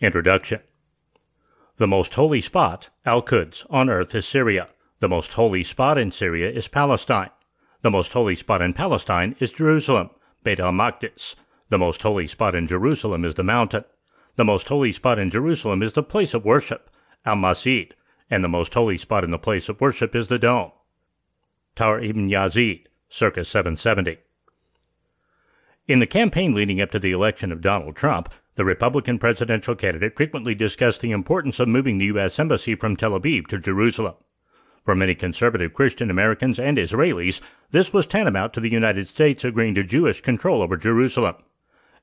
Introduction The most holy spot, Al Quds, on earth is Syria. The most holy spot in Syria is Palestine. The most holy spot in Palestine is Jerusalem, Beit al Maqdis. The most holy spot in Jerusalem is the mountain. The most holy spot in Jerusalem is the place of worship, Al Masjid, and the most holy spot in the place of worship is the dome. Thawr ibn Yazid, circa 770. In the campaign leading up to the election of Donald Trump, the Republican presidential candidate frequently discussed the importance of moving the U.S. Embassy from Tel Aviv to Jerusalem. For many conservative Christian Americans and Israelis, this was tantamount to the United States agreeing to Jewish control over Jerusalem.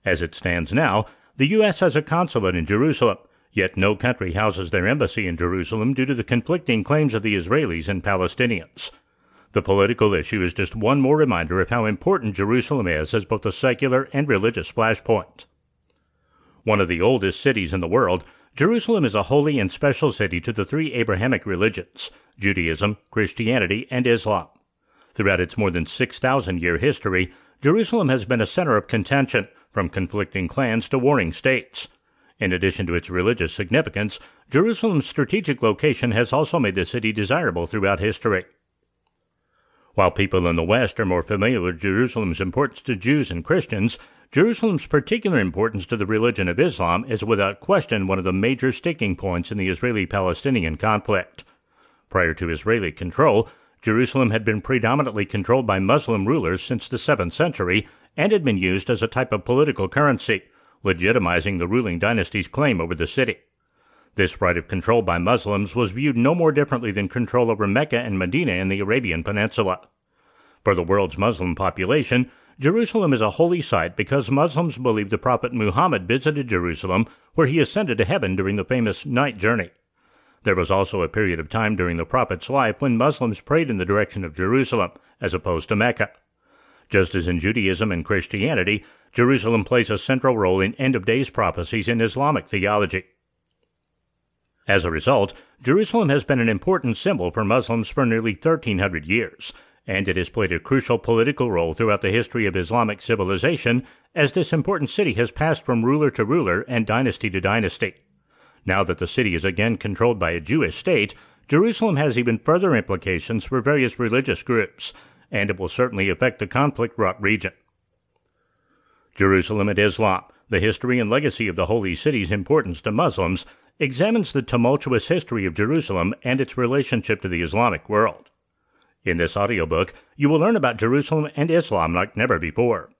As it stands now, the U.S. has a consulate in Jerusalem, yet no country houses their embassy in Jerusalem due to the conflicting claims of the Israelis and Palestinians. The political issue is just one more reminder of how important Jerusalem is as both a secular and religious flashpoint. One of the oldest cities in the world, Jerusalem is a holy and special city to the three Abrahamic religions Judaism, Christianity, and Islam. Throughout its more than 6,000 year history, Jerusalem has been a center of contention, from conflicting clans to warring states. In addition to its religious significance, Jerusalem's strategic location has also made the city desirable throughout history. While people in the West are more familiar with Jerusalem's importance to Jews and Christians, Jerusalem's particular importance to the religion of Islam is without question one of the major sticking points in the Israeli Palestinian conflict. Prior to Israeli control, Jerusalem had been predominantly controlled by Muslim rulers since the 7th century and had been used as a type of political currency, legitimizing the ruling dynasty's claim over the city. This right of control by Muslims was viewed no more differently than control over Mecca and Medina in the Arabian Peninsula. For the world's Muslim population, Jerusalem is a holy site because Muslims believe the Prophet Muhammad visited Jerusalem, where he ascended to heaven during the famous night journey. There was also a period of time during the Prophet's life when Muslims prayed in the direction of Jerusalem, as opposed to Mecca. Just as in Judaism and Christianity, Jerusalem plays a central role in end of days prophecies in Islamic theology. As a result, Jerusalem has been an important symbol for Muslims for nearly 1300 years, and it has played a crucial political role throughout the history of Islamic civilization as this important city has passed from ruler to ruler and dynasty to dynasty. Now that the city is again controlled by a Jewish state, Jerusalem has even further implications for various religious groups, and it will certainly affect the conflict wrought region. Jerusalem and Islam, the history and legacy of the holy city's importance to Muslims, examines the tumultuous history of Jerusalem and its relationship to the Islamic world. In this audiobook, you will learn about Jerusalem and Islam like never before.